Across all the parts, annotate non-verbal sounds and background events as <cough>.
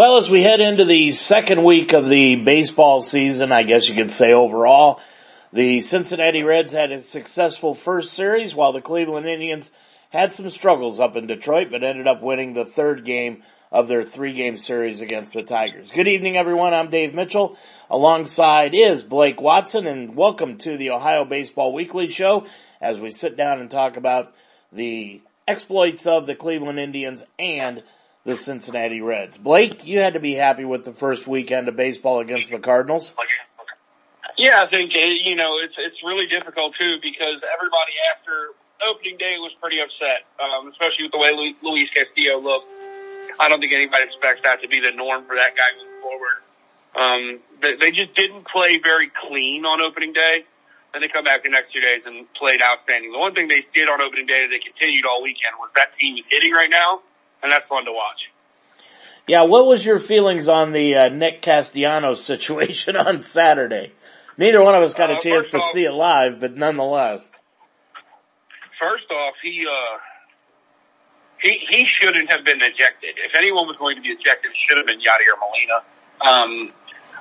Well, as we head into the second week of the baseball season, I guess you could say overall, the Cincinnati Reds had a successful first series while the Cleveland Indians had some struggles up in Detroit, but ended up winning the third game of their three game series against the Tigers. Good evening everyone, I'm Dave Mitchell. Alongside is Blake Watson and welcome to the Ohio Baseball Weekly Show as we sit down and talk about the exploits of the Cleveland Indians and the Cincinnati Reds. Blake, you had to be happy with the first weekend of baseball against the Cardinals. Yeah, I think uh, you know it's it's really difficult too because everybody after opening day was pretty upset, um, especially with the way Luis Castillo looked. I don't think anybody expects that to be the norm for that guy moving forward. Um, they, they just didn't play very clean on opening day. Then they come back the next two days and played outstanding. The one thing they did on opening day that they continued all weekend was that team is hitting right now and that's fun to watch. Yeah, what was your feelings on the uh, Nick Castellanos <laughs> situation on Saturday? Neither one of us got a uh, chance to off, see it live, but nonetheless. First off, he uh, he he shouldn't have been ejected. If anyone was going to be ejected, it should have been Yadier Molina. Um,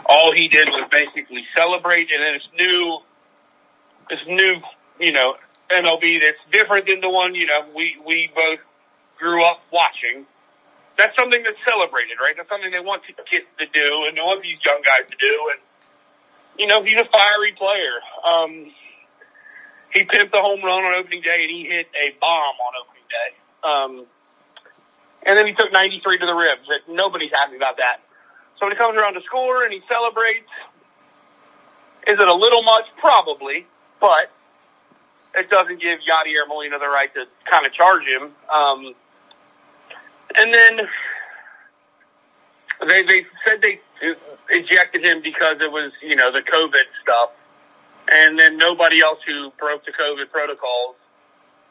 all he did was basically celebrate, and then this new this new you know MLB that's different than the one you know we we both grew up watching. That's something that's celebrated, right? That's something they want kids to do and they want these young guys to do. And, you know, he's a fiery player. Um, he pimped a home run on opening day and he hit a bomb on opening day. Um, and then he took 93 to the ribs. Nobody's happy about that. So when he comes around to score and he celebrates, is it a little much? Probably, but it doesn't give Yadier Molina the right to kind of charge him. Um, and then they they said they ejected him because it was you know the COVID stuff, and then nobody else who broke the COVID protocols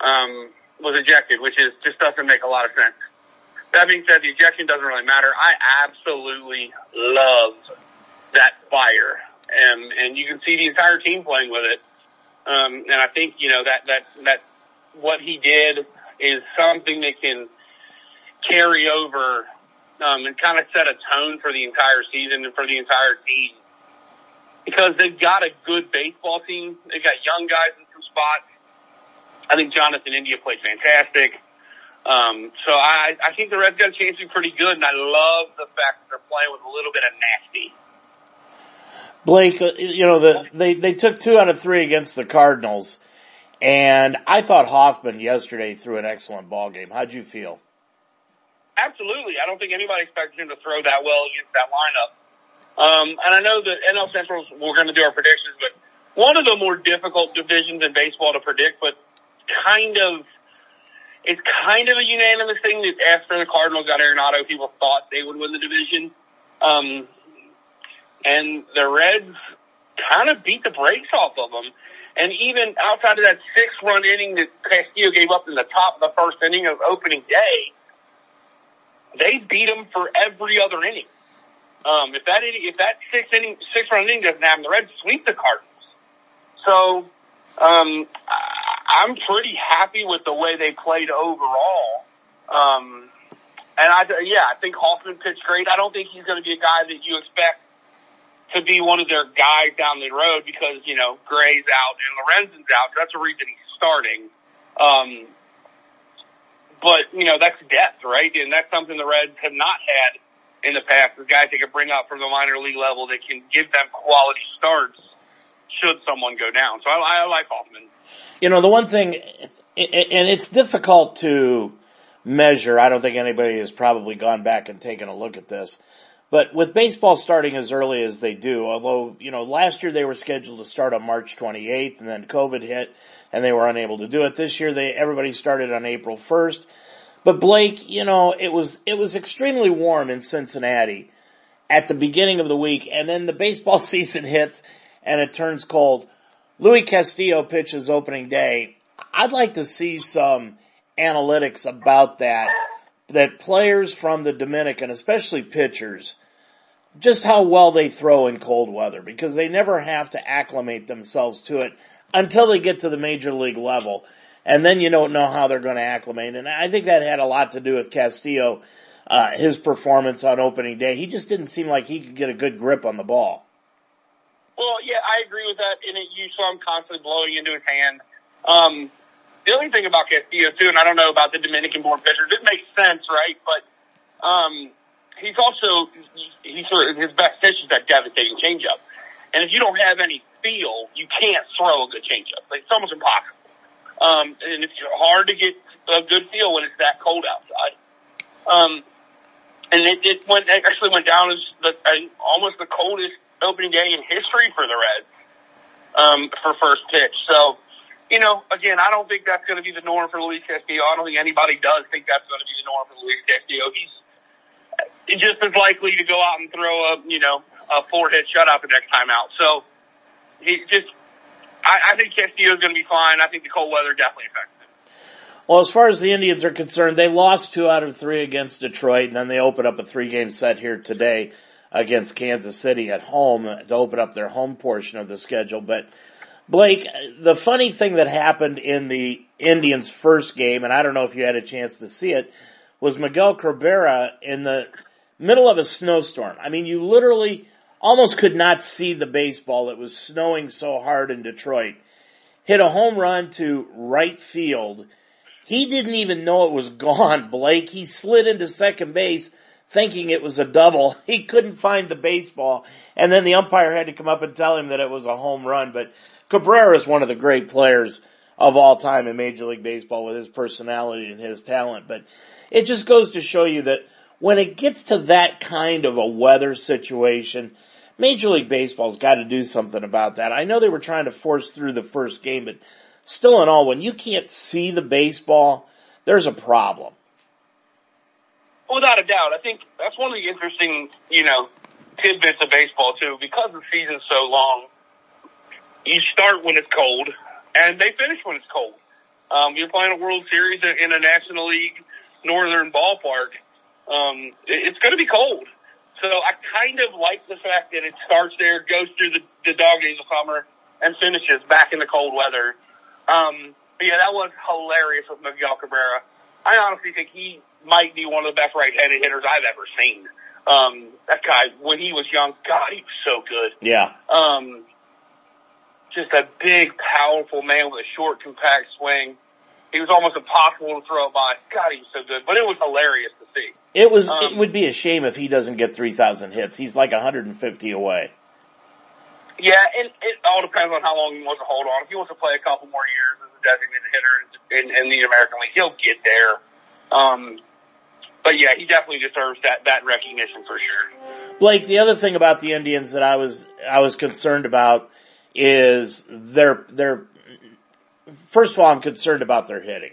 um, was ejected, which is just doesn't make a lot of sense. That being said, the ejection doesn't really matter. I absolutely love that fire, and and you can see the entire team playing with it. Um, and I think you know that that that what he did is something that can carry over um, and kind of set a tone for the entire season and for the entire team. Because they've got a good baseball team. They've got young guys in some spots. I think Jonathan India played fantastic. Um, so I, I think the Reds got a chance to be pretty good, and I love the fact that they're playing with a little bit of nasty. Blake, uh, you know, the, they, they took two out of three against the Cardinals, and I thought Hoffman yesterday threw an excellent ball game. How'd you feel? Absolutely. I don't think anybody expected him to throw that well against that lineup. Um, and I know that NL Central, we're going to do our predictions, but one of the more difficult divisions in baseball to predict, but kind of, it's kind of a unanimous thing that after the Cardinals got Arenado, people thought they would win the division. Um, and the Reds kind of beat the brakes off of them. And even outside of that six run inning that Castillo gave up in the top of the first inning of opening day, they beat them for every other inning. Um, if that inning, if that six inning, six run inning doesn't happen, the Reds sweep the Cardinals. So, um, I'm pretty happy with the way they played overall. Um, and I, yeah, I think Hoffman pitched great. I don't think he's going to be a guy that you expect to be one of their guys down the road because, you know, Gray's out and Lorenzen's out. That's the reason he's starting. Um, but, you know, that's depth, right? And that's something the Reds have not had in the past. The guys they can bring up from the minor league level that can give them quality starts should someone go down. So I, I like Hoffman. You know, the one thing, and it's difficult to measure. I don't think anybody has probably gone back and taken a look at this. But with baseball starting as early as they do, although, you know, last year they were scheduled to start on March 28th and then COVID hit and they were unable to do it. This year they, everybody started on April 1st. But Blake, you know, it was, it was extremely warm in Cincinnati at the beginning of the week and then the baseball <laughs> season hits and it turns cold. Luis Castillo pitches opening day. I'd like to see some analytics about that that players from the Dominican, especially pitchers, just how well they throw in cold weather because they never have to acclimate themselves to it until they get to the major league level. And then you don't know how they're going to acclimate. And I think that had a lot to do with Castillo uh, his performance on opening day. He just didn't seem like he could get a good grip on the ball. Well, yeah, I agree with that. And it, you saw him constantly blowing into his hand. Um, the only thing about Castillo too, and I don't know about the Dominican-born pitchers, it makes sense, right? But um, he's also he's sort of, his best pitch is that devastating changeup. And if you don't have any feel, you can't throw a good changeup. Like, it's almost impossible. Um, and it's hard to get a good feel when it's that cold outside. Um, and it, it went it actually went down as the uh, almost the coldest opening day in history for the Reds um, for first pitch. So, you know, again, I don't think that's going to be the norm for Luis Castillo. I don't think anybody does think that's going to be the norm for Luis Castillo. He's just as likely to go out and throw a you know a four hit shutout the next time out. So he just, I, I think Castillo is going to be fine. I think the cold weather definitely affects. Him. Well, as far as the Indians are concerned, they lost two out of three against Detroit, and then they open up a three game set here today against Kansas City at home to open up their home portion of the schedule. But Blake, the funny thing that happened in the Indians first game, and I don't know if you had a chance to see it, was Miguel Cabrera in the middle of a snowstorm. I mean, you literally almost could not see the baseball. It was snowing so hard in Detroit. Hit a home run to right field he didn't even know it was <laughs> gone, Blake. He slid into second base thinking it was a double. <laughs> He couldn't find the baseball. And then the umpire had to come up and tell him that it was a home run. But Cabrera is one of the great players of all time in Major League Baseball with his personality and his talent. But it just goes to show you that when it gets to that kind of a weather situation, Major League Baseball's got to do something about that. I know they were trying to force through the first game, but still in all, when you can't see the baseball, there's a problem. Without a doubt. I think that's one of the interesting, you know, tidbits of baseball too, because the season's so long. You start when it's cold and they finish when it's cold. Um, you're playing a World Series in a National League Northern ballpark. Um, it's going to be cold. So I kind of like the fact that it starts there, goes through the, the dog days of summer, and finishes back in the cold weather. Um, but yeah, that was hilarious with Miguel Cabrera. I honestly think he might be one of the best right-handed hitters I've ever seen. Um, that guy, when he was young, God, he was so good. Yeah. Um, just a big, powerful man with a short, compact swing. He was almost impossible to throw by. God, he was so good, but it was hilarious to see. It was, um, it would be a shame if he doesn't get 3,000 hits. He's like 150 away. Yeah, and it all depends on how long he wants to hold on. If he wants to play a couple more years as a designated hitter in, in the American League, he'll get there. Um, but yeah, he definitely deserves that that recognition for sure. Blake, the other thing about the Indians that I was I was concerned about is their their first of all I'm concerned about their hitting.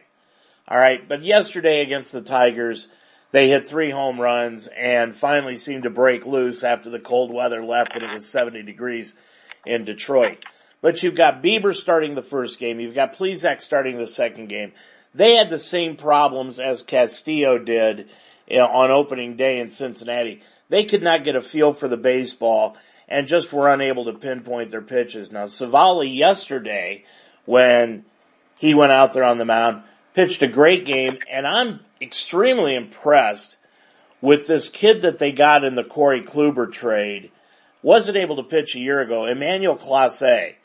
All right, but yesterday against the Tigers, they hit three home runs and finally seemed to break loose after the cold weather left and it was 70 degrees in Detroit. But you've got Bieber starting the first game. You've got Plesac starting the second game. They had the same problems as Castillo did on opening day in Cincinnati. They could not get a feel for the baseball and just were unable to pinpoint their pitches. Now Civale yesterday, when he went out there on the mound, pitched a great game and I'm extremely impressed with this kid that they got in the Corey Kluber trade wasn't able to pitch a year ago, Emmanuel Clase.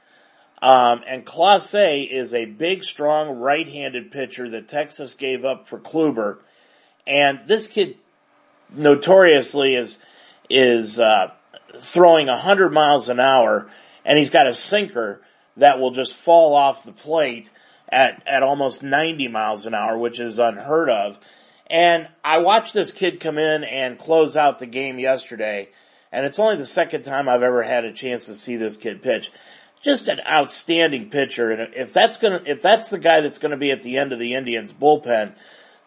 Um, and Clase is a big, strong, right-handed pitcher that Texas gave up for Kluber. And this kid notoriously is, is, uh, throwing 100 miles an hour and he's got a sinker that will just fall off the plate at, at almost 90 miles an hour, which is unheard of. And I watched this kid come in and close out the game yesterday and it's only the second time I've ever had a chance to see this kid pitch. Just an outstanding pitcher, and if that's gonna, if that's the guy that's gonna be at the end of the Indians bullpen,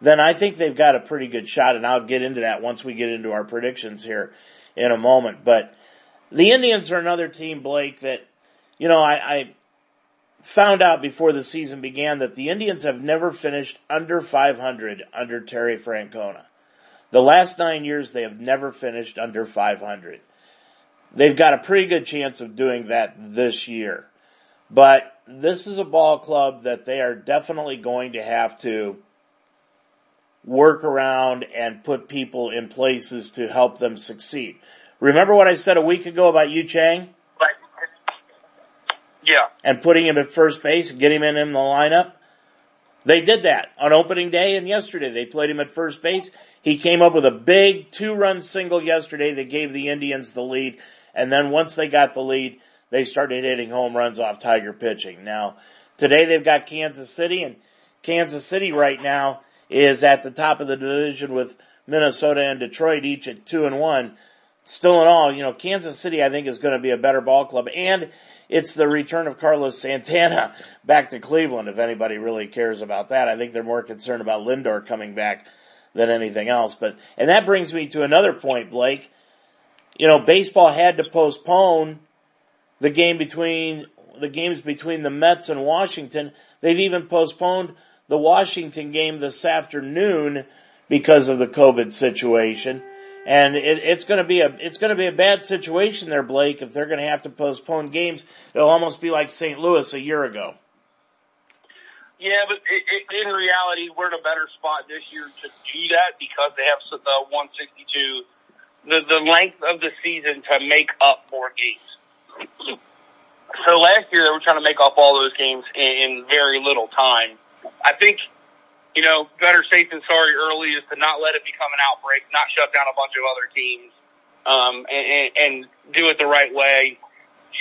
then I think they've got a pretty good shot, and I'll get into that once we get into our predictions here in a moment. But the Indians are another team, Blake, that, you know, I, I found out before the season began that the Indians have never finished under 500 under Terry Francona. The last nine years they have never finished under 500. They've got a pretty good chance of doing that this year. But this is a ball club that they are definitely going to have to work around and put people in places to help them succeed. Remember what I said a week ago about Yu Chang? Yeah. And putting him at first base and getting him in the lineup? They did that on opening day and yesterday. They played him at first base. He came up with a big two run single yesterday that gave the Indians the lead. And then once they got the lead, they started hitting home runs off Tiger pitching. Now, today they've got Kansas City and Kansas City right now is at the top of the division with Minnesota and Detroit each at two and one. Still in all, you know, Kansas City I think is going to be a better ball club and it's the return of Carlos Santana <laughs> back to Cleveland if anybody really cares about that. I think they're more concerned about Lindor coming back than anything else. But, and that brings me to another point, Blake. You know, baseball had to postpone the game between, the games between the Mets and Washington. They've even postponed the Washington game this afternoon because of the COVID situation. And it, it's going to be a it's going to be a bad situation there, Blake. If they're going to have to postpone games, it'll almost be like St. Louis a year ago. Yeah, but it, it, in reality, we're in a better spot this year to do that because they have the uh, 162, the the length of the season to make up more games. so last year they were trying to make up all those games in, in very little time. I think you know, better safe than sorry early is to not let it become an outbreak, not shut down a bunch of other teams, um, and, and, do it the right way.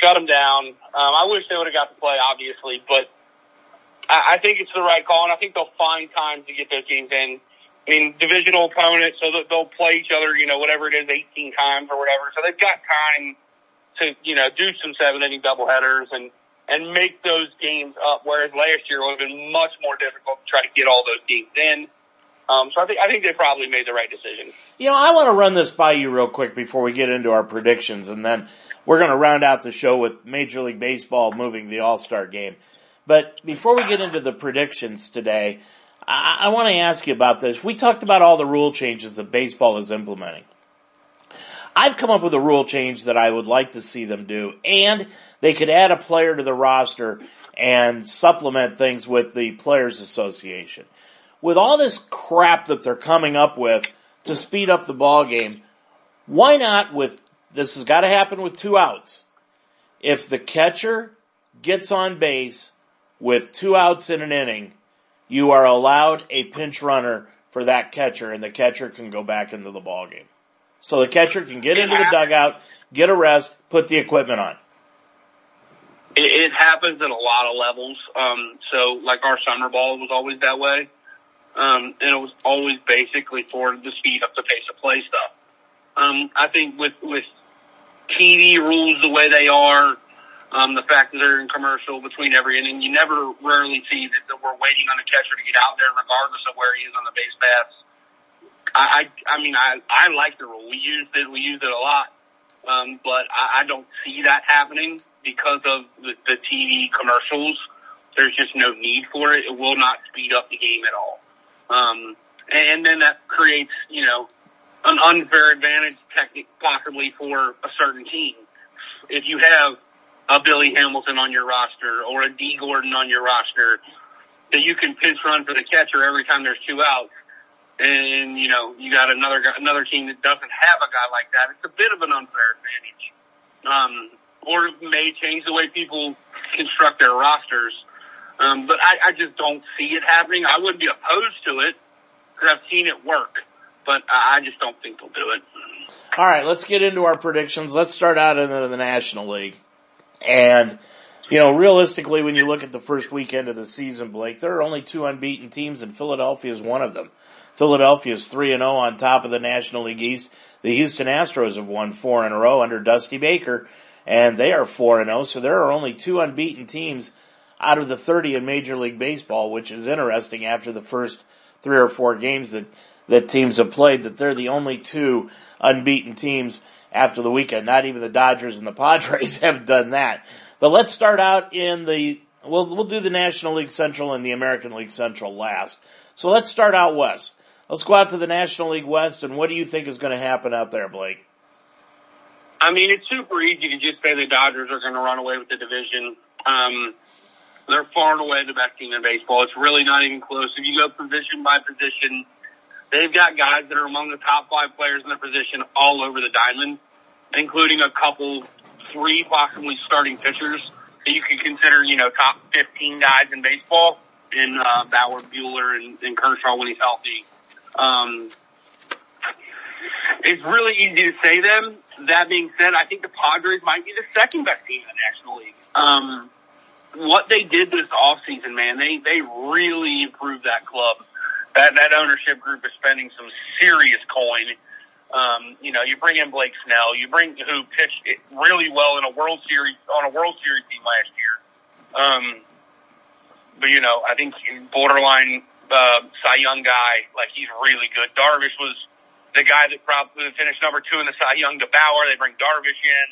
Shut them down. Um, I wish they would have got to play, obviously, but I, I think it's the right call, and I think they'll find time to get those games in. I mean, divisional opponents, so that they'll play each other, you know, whatever it is, 18 times or whatever. So they've got time to, you know, do some seven inning doubleheaders and, and make those games up. Whereas last year it would have been much more difficult to try to get all those games in. Um, so I think I think they probably made the right decision. You know, I want to run this by you real quick before we get into our predictions, and then we're going to round out the show with Major League Baseball moving the All Star game. But before we get into the predictions today, I, I want to ask you about this. We talked about all the rule changes that baseball is implementing. I've come up with a rule change that I would like to see them do, and they could add a player to the roster and supplement things with the Players Association. With all this crap that they're coming up with to speed up the ball game, why not with, this has got to happen with two outs. If the catcher gets on base with two outs in an inning, you are allowed a pinch runner for that catcher and the catcher can go back into the ball game. So the catcher can get into the dugout, get a rest, put the equipment on. It, it happens at a lot of levels. Um, so like our summer ball was always that way. Um, and it was always basically for the speed up the pace of play stuff. Um, I think with, with TV rules the way they are, um, the fact that they're in commercial between every inning, you never rarely see that, that we're waiting on the catcher to get out there regardless of where he is on the base paths. I, I, I mean, I, I like the rule. We used it, we used it a lot. Um, but I, I don't see that happening because of the, the TV commercials. There's just no need for it. It will not speed up the game at all. Um, and then that creates, you know, an unfair advantage technique possibly for a certain team. If you have a Billy Hamilton on your roster or a Dee Gordon on your roster that you can pinch run for the catcher every time there's two outs, and you know you got another another team that doesn't have a guy like that. It's a bit of an unfair advantage, um, or may change the way people construct their rosters. Um, but I, I just don't see it happening. I wouldn't be opposed to it because I've seen it work, but I just don't think they'll do it. All right, let's get into our predictions. Let's start out in the National League, and. You know, realistically, when you look at the first weekend of the season, Blake, there are only two unbeaten teams and Philadelphia is one of them. Philadelphia is 3 and 0 on top of the National League East. The Houston Astros have won four in a row under Dusty Baker and they are 4 and 0. So there are only two unbeaten teams out of the 30 in Major League Baseball, which is interesting after the first three or four games that, that teams have played, that they're the only two unbeaten teams after the weekend. Not even the Dodgers and the Padres <laughs> have done that. But let's start out in the, we'll, we'll do the National League Central and the American League Central last. So let's start out west. Let's go out to the National League West, and what do you think is going to happen out there, Blake? I mean, it's super easy to just say the Dodgers are going to run away with the division. Um, they're far and away the best team in baseball. It's really not even close. If you go position by position, they've got guys that are among the top five players in their position all over the diamond, including a couple, three possibly starting pitchers that you can consider, you know, top 15 guys in baseball in, uh, Bauer, Buehler, and, and Kershaw when he's healthy. Um, it's really easy to say them. That being said, I think the Padres might be the second best team in the National League. Um, what they did this offseason, man, they, they really improved that club. That, that ownership group is spending some serious coin. Um, you know, you bring in Blake Snell, you bring, who pitched really well in a World Series, on a World Series team last year. Um, but you know, I think borderline, uh, Cy Young guy, like he's really good. Darvish was the guy that probably finished number two in the Cy Young to Bauer. They bring Darvish in.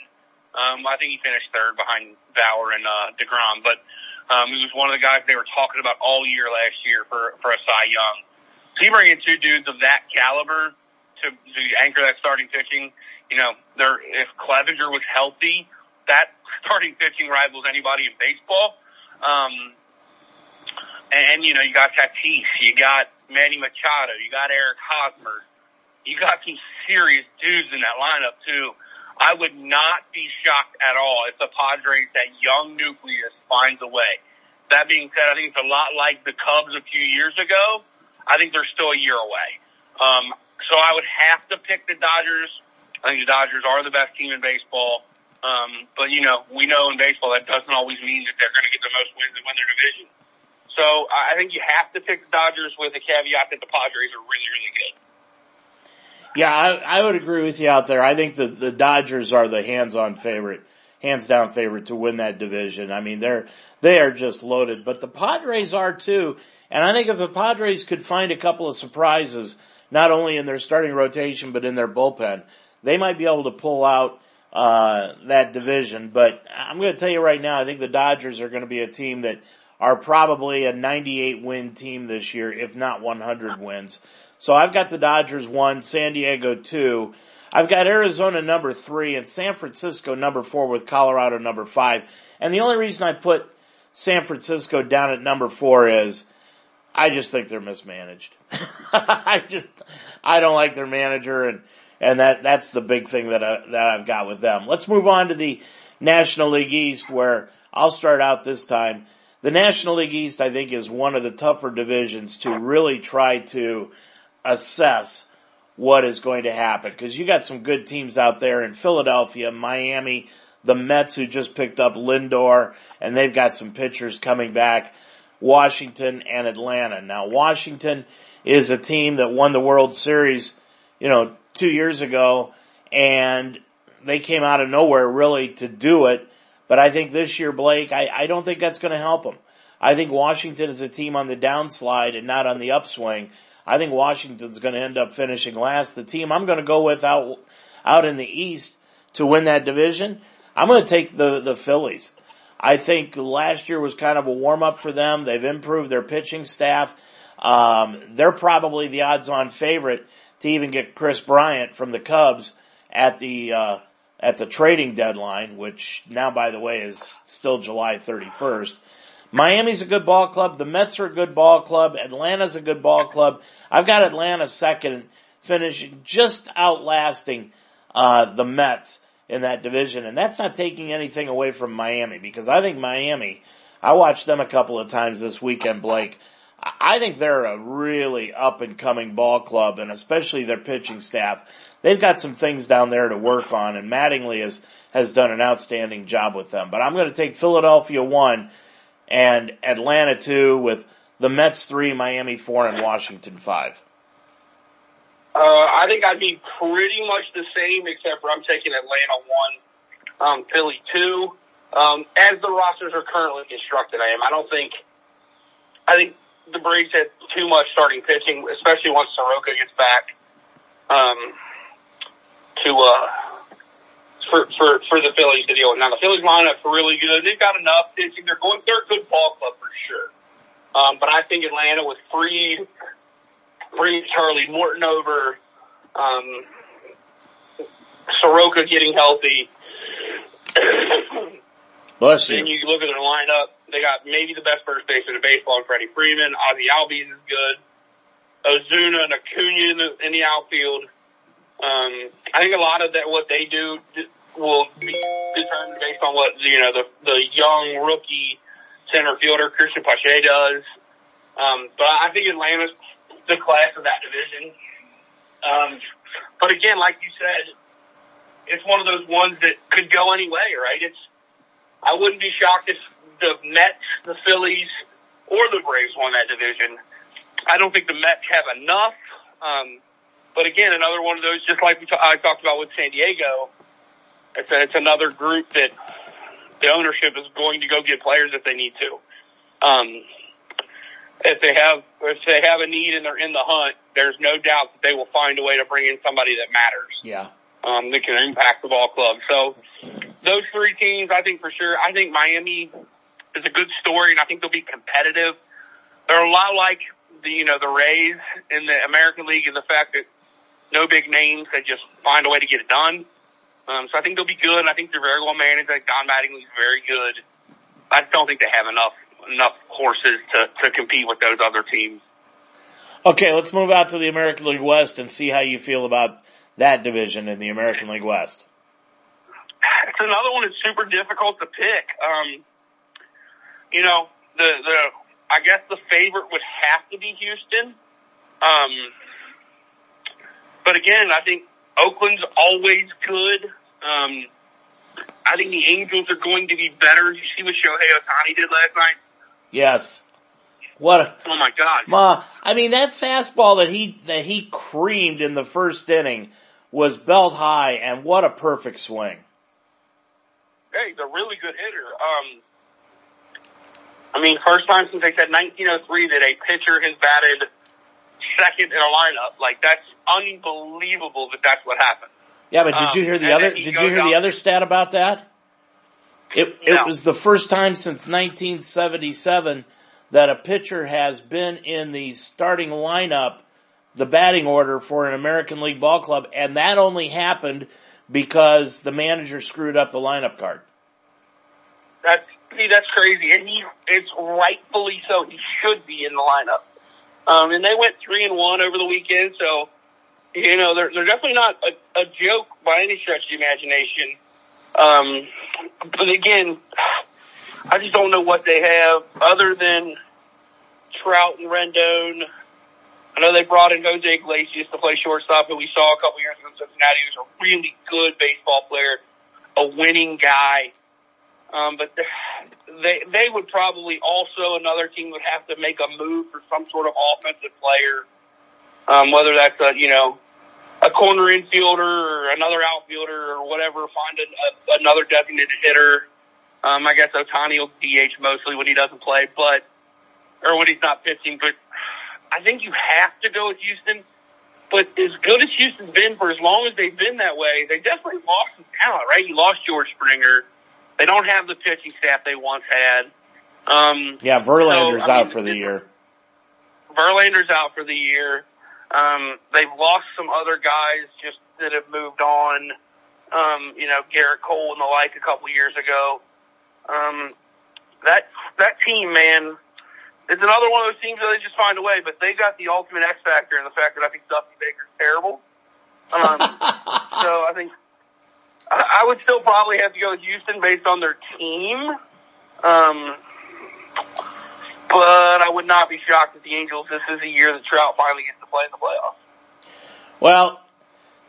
Um, I think he finished third behind Bauer and, uh, DeGrom, but, um, he was one of the guys they were talking about all year last year for, for a Cy Young. So you bring in two dudes of that caliber to, to anchor that starting pitching. You know, there, if Clevinger was healthy, that <laughs> starting pitching rivals anybody in baseball. Um, and, you know, you got Tatis, you got Manny Machado, you got Eric Hosmer, you got some serious dudes in that lineup too. I would not be shocked at all if the Padres, that young nucleus, finds a way. That being said, I think it's a lot like the Cubs a few years ago. I think they're still a year away. Um, so I would have to pick the Dodgers. I think the Dodgers are the best team in baseball. Um, but you know, we know in baseball that doesn't always mean that they're going to get the most wins and win their division. So I think you have to pick the Dodgers with the caveat that the Padres are really, really good. Yeah, I, I would agree with you out there. I think the, the Dodgers are the hands-on favorite, hands down favorite to win that division. I mean, they're, they are just loaded, but the Padres are too. And I think if the Padres could find a couple of surprises, not only in their starting rotation, but in their bullpen, they might be able to pull out, uh, that division. But I'm going to tell you right now, I think the Dodgers are going to be a team that are probably a 98 win team this year, if not 100 wins. So I've got the Dodgers one, San Diego two. I've got Arizona number three and San Francisco number four with Colorado number five. And the only reason I put San Francisco down at number four is I just think they're mismanaged. <laughs> I just, I don't like their manager and, and that, that's the big thing that I, that I've got with them. Let's move on to the National League East where I'll start out this time. The National League East, I think, is one of the tougher divisions to really try to assess what is going to happen because you got some good teams out there in Philadelphia, Miami, the Mets who just picked up Lindor and they've got some pitchers coming back, Washington and Atlanta. Now Washington is a team that won the World Series, you know, two years ago and they came out of nowhere really to do it. But I think this year, Blake, I, I don't think that's going to help them. I think Washington is a team on the downslide and not on the upswing. I think Washington's going to end up finishing last. The team I'm going to go with out, out in the East to win that division, I'm going to take the, the Phillies. I think last year was kind of a warm up for them. They've improved their pitching staff. Um, they're probably the odds on favorite to even get Kris Bryant from the Cubs at the, uh, at the trading deadline, which now by the way is still July 31st. Miami's a good ball club. The Mets are a good ball club. Atlanta's a good ball club. I've got Atlanta second, finishing just outlasting uh, the Mets in that division, and that's not taking anything away from Miami because I think Miami. I watched them a couple of times this weekend, Blake. I think they're a really up and coming ball club and especially their pitching staff. They've got some things down there to work on and Mattingly has, has done an outstanding job with them. But I'm going to take Philadelphia one and Atlanta two with the Mets three, Miami four, and Washington five. Uh, I think I'd be pretty much the same, except for I'm taking Atlanta one, um, Philly two. Um, as the rosters are currently constructed, I am. I don't think. I think the Braves had too much starting pitching, especially once Soroka gets back. Um, to uh, for, for, for the Phillies to deal with. Now the Phillies lineup's really good. They've got enough pitching. They're going, they're a good ball club for sure. Um, but I think Atlanta with free, free Charlie Morton over, um, Soroka getting healthy. Bless you. Then you look at their lineup. They got maybe the best first baseman in baseball in Freddie Freeman. Ozzie Albies is good. Ozuna and Acuna in the, in the outfield. Um, I think a lot of that, what they do will be determined based on what, you know, the, the young rookie center fielder Cristian Pache does. Um, but I think Atlanta's the class of that division. Um, but again, like you said, it's one of those ones that could go any way, right? It's, I wouldn't be shocked if the Mets, the Phillies, or the Braves won that division. I don't think the Mets have enough. Um, but again, another one of those, just like we t- I talked about with San Diego, it's, a, it's another group that the ownership is going to go get players if they need to. Um, if they have if they have a need and they're in the hunt, there's no doubt that they will find a way to bring in somebody that matters. Yeah. Um, that can impact the ball club. So those three teams, I think for sure. I think Miami is a good story, and I think they'll be competitive. They're a lot like the you know the Rays in the American League in the fact that no big names, they just find a way to get it done. Um, so I think they'll be good. I think they're very well managed. I think Don Mattingly's very good. I just don't think they have enough enough horses to, to compete with those other teams. Okay, let's move out to the American League West and see how you feel about that division in the American League West. It's another one that's super difficult to pick. Um, you know, the, the, I guess the favorite would have to be Houston. Um, but again, I think Oakland's always good. Um, I think the Angels are going to be better. You see what Shohei Ohtani did last night? Yes. What a, Oh my God. Ma, I mean that fastball that he, that he creamed in the first inning was belt high and what a perfect swing. Hey, he's a really good hitter. Um, I mean, first time since they said 1903 that a pitcher has batted second in a lineup. Like that's unbelievable that that's what happened. Yeah, but did you Um, hear the and other, he did you hear the other stat about that? It, it No. was the first time since 1977 that a pitcher has been in the starting lineup, the batting order for an American League ball club, and that only happened because the manager screwed up the lineup card. That's see, that's crazy, and he it's rightfully so. He should be in the lineup. Um, and they went three and one over the weekend, so you know they're they're definitely not a, a joke by any stretch of the imagination. Um, but again, I just don't know what they have other than Trout and Rendon. I know they brought in Jose Iglesias to play shortstop, who we saw a couple years ago in Cincinnati. He was a really good baseball player, a winning guy. Um, but they they would probably also another team would have to make a move for some sort of offensive player, um, whether that's a you know a corner infielder or another outfielder or whatever. Find a, a, another designated hitter. Um, I guess Ohtani will DH mostly when he doesn't play, but or when he's not pitching. But I think you have to go with Houston. But as good as Houston's been for as long as they've been that way, they definitely lost some talent, right? You lost George Springer. They don't have the pitching staff they once had. Um, Yeah, Verlander's So, I out mean, for the year. Verlander's out for the year. Um, they've lost some other guys just that have moved on. Um, you know, Gerrit Cole and the like a couple years ago. Um, that, that team, man, is another one of those teams that they just find a way, but they got the ultimate X factor in the fact that I think Dusty Baker's terrible. Um, <laughs> so I think I, would still probably have to go Houston based on their team. Um, but I would not be shocked if the Angels, this is the year that Trout finally gets to play in the playoffs. Well,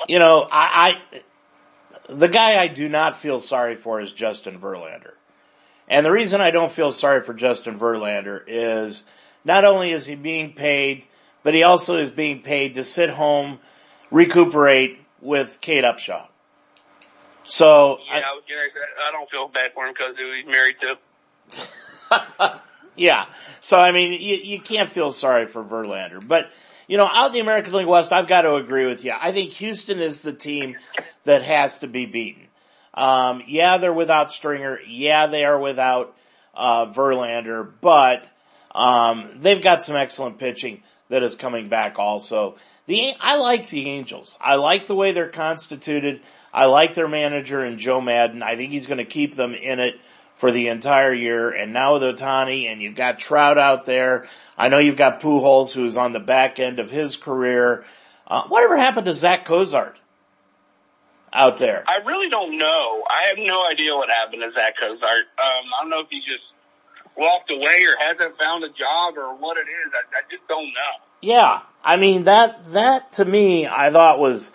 you know, I, I, the guy I do not feel sorry for is Justin Verlander. And the reason I don't feel sorry for Justin Verlander is not only is he being paid, but he also is being paid to sit home, recuperate with Kate Upshaw. So, Yeah, I, was I don't feel bad for him because who he's married to. <laughs> yeah. So I mean, you, you can't feel sorry for Verlander, but you know, out in the American League West, I've got to agree with you. I think Houston is the team that has to be beaten. Um, yeah, they're without Springer. Yeah, they are without, uh, Verlander, but, um, they've got some excellent pitching that is coming back also. The, I like the Angels. I like the way they're constituted. I like their manager and Joe Maddon. I think he's going to keep them in it for the entire year. And now with Ohtani and you've got Trout out there. I know you've got Pujols who's on the back end of his career. Uh, whatever happened to Zach Cozart out there? I really don't know. I have no idea what happened to Zach Cozart. Um, I don't know if he just walked away or hasn't found a job or what it is. I, I just don't know. Yeah, I mean that that to me I thought was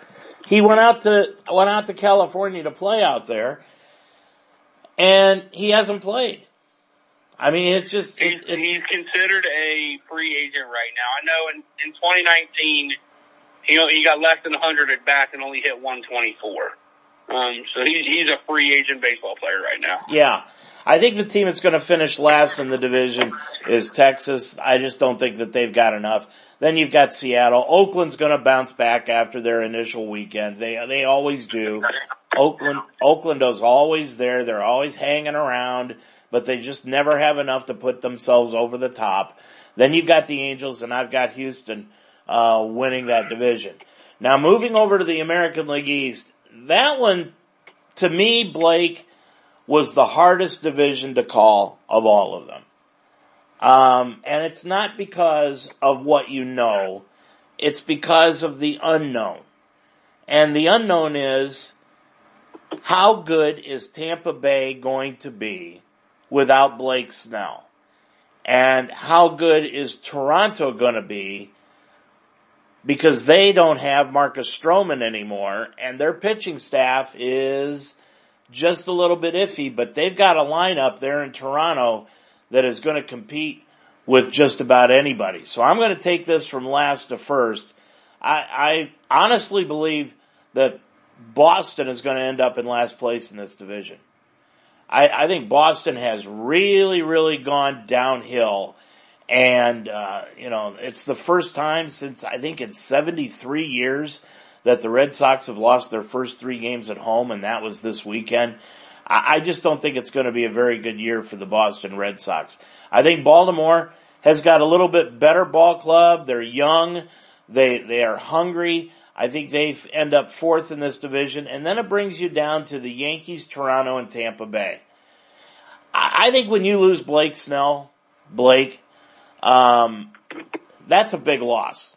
he went out to went out to California to play out there, and he hasn't played. I mean, it's just he's, it's, he's considered a free agent right now. I know in in 2019 he he got less than 100 at bats and only hit 124. Um, so he's he's a free agent baseball player right now. Yeah. I think the team that's going to finish last in the division is Texas. I just don't think that they've got enough. Then you've got Seattle. Oakland's going to bounce back after their initial weekend. They they always do. Oakland Oakland is always there. They're always hanging around, but they just never have enough to put themselves over the top. Then you've got the Angels, and I've got Houston uh, winning that division. Now moving over to the American League East, that one to me, Blake was the hardest division to call of all of them. Um, and it's not because of what you know, it's because of the unknown. And the unknown is how good is Tampa Bay going to be without Blake Snell? And how good is Toronto going to be because they don't have Marcus Stroman anymore and their pitching staff is just a little bit iffy, but they've got a lineup there in Toronto that is going to compete with just about anybody. So I'm going to take this from last to first. I, I honestly believe that Boston is going to end up in last place in this division. I, I think Boston has really, really gone downhill. And, uh, you know, it's the first time since I think it's 73 years that the Red Sox have lost their first three games at home, and that was this weekend. I, just don't think it's going to be a very good year for the Boston Red Sox. I think Baltimore has got a little bit better ball club. They're young. They, they are hungry. I think they end up fourth in this division. And then it brings you down to the Yankees, Toronto, and Tampa Bay. I, I think when you lose Blake Snell, Blake, um, that's a big loss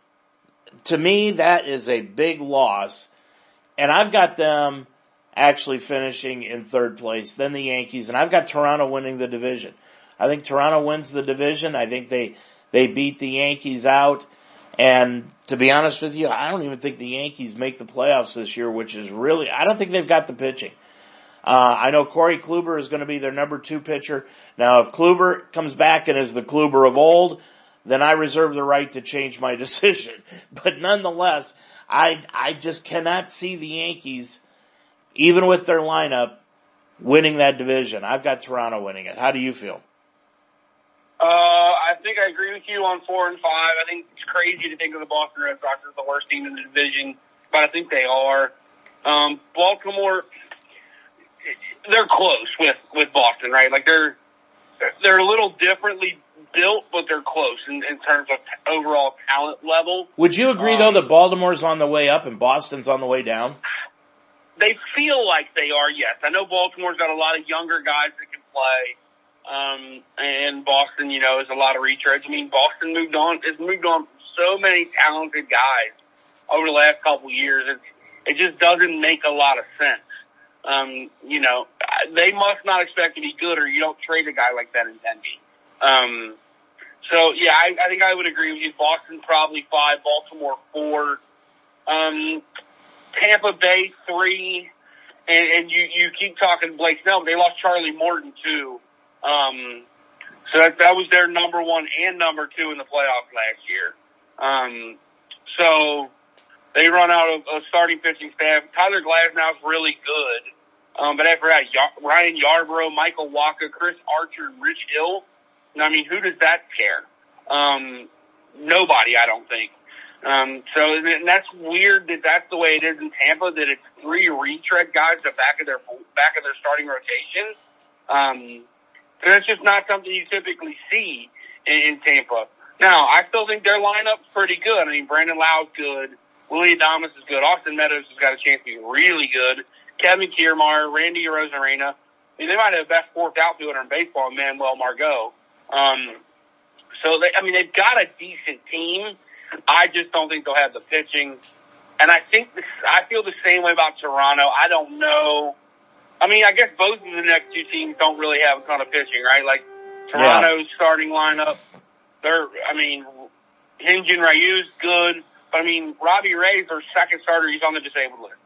to me, that is a big loss. And I've got them actually finishing in third place, then the Yankees, and I've got Toronto winning the division. I think Toronto wins the division. I think they, they beat the Yankees out. And to be honest with you, I don't even think the Yankees make the playoffs this year, which is really, I don't think they've got the pitching. Uh, I know Corey Kluber is going to be their number two pitcher. Now, if Kluber comes back and is the Kluber of old, then I reserve the right to change my <laughs> decision. But nonetheless, I, I just cannot see the Yankees, even with their lineup, winning that division. I've got Toronto winning it. How do you feel? Uh, I think I agree with you on four and five. I think it's crazy to think of the Boston Red Sox as the worst team in the division, but I think they are. Um, Baltimore, they're close with, with Boston, right? Like they're, they're a little differently built, but they're close in, in terms of overall talent level. Would you agree um, though that Baltimore's on the way up and Boston's on the way down? They feel like they are, yes. I know Baltimore's got a lot of younger guys that can play. Um, and Boston, you know, is a lot of retreads. I mean, Boston moved on, has moved on so many talented guys over the last couple years. It's, it just doesn't make a lot of sense. Um, you know, they must not expect to be good or you don't trade a guy like that in 10 games. Um, so yeah, I, I think I would agree with you. Boston probably five, Baltimore four, um, Tampa Bay three, and, and you you keep talking Blake Snell. They lost Charlie Morton too. Um, so that that was their number one and number two in the playoffs last year. Um, so they run out of a starting pitching staff. Tyler Glasnow is really good. Um, but after that, Ryan Yarbrough, Michael Wacha, Chris Archer, Rich Hill I mean, who does that care? Um, nobody, I don't think. Um, so and that's weird that that's the way it is in Tampa. That it's three retread guys the back of their back of their starting rotation. Um, so that's just not something you typically see in, in Tampa. Now, I still think their lineup's pretty good. I mean, Brandon Lowe's good. Willy Adames is good. Austin Meadows has got a chance to be really good. Kevin Kiermaier, Randy Arozarena, I mean, they might have the best fourth outfielder in baseball, Manuel Margot. Um, so they, I mean, they've got a decent team. I just don't think they'll have the pitching. And I think this, I feel the same way about Toronto. I don't know. I mean, I guess both of the next two teams don't really have a ton of pitching, right? Like Toronto's yeah. starting lineup. They're, I mean, Hyun-Jin Ryu's good, I mean, Robbie Ray's their second starter. He's on the disabled list.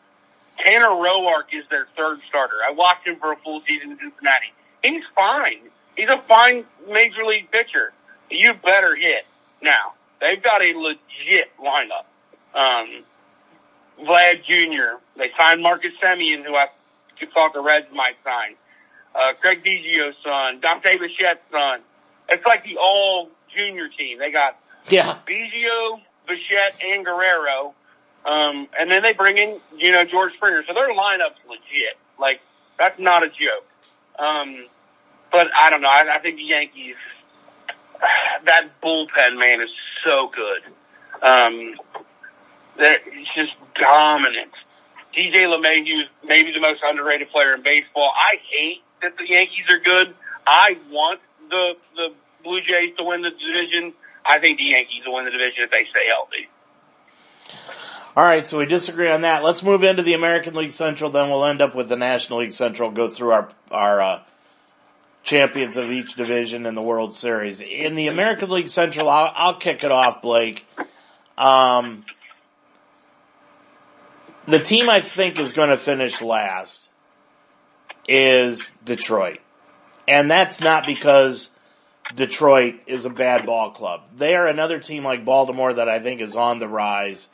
Tanner Roark is their third starter. I watched him for a full season in Cincinnati. He's fine. He's a fine major league pitcher. You better hit. Now, they've got a legit lineup. Um, Vlad Jr., they signed Marcus Semien, who I thought the Reds might sign. Uh, Craig Biggio's son, Dante Bichette's son. It's like the all junior team. They got yeah. Biggio, Bichette, and Guerrero. Um, and then they bring in, you know, George Springer. So their lineup's legit. Like, that's not a joke. Um, but I don't know. I, I think the Yankees, <sighs> that bullpen, man, is so good. Um, that it's just dominant. DJ LeMahieu is maybe the most underrated player in baseball. I hate that the Yankees are good. I want the the Blue Jays to win the division. I think the Yankees will win the division if they stay healthy. All right, so we disagree on that. Let's move into the American League Central. Then we'll end up with the National League Central. Go through our our uh, champions of each division in the World Series. In the American League Central, I'll, I'll kick it off, Blake. Um, the team I think is going to finish last is Detroit. And that's not because Detroit is a bad ball club. They are another team like Baltimore that I think is on the rise.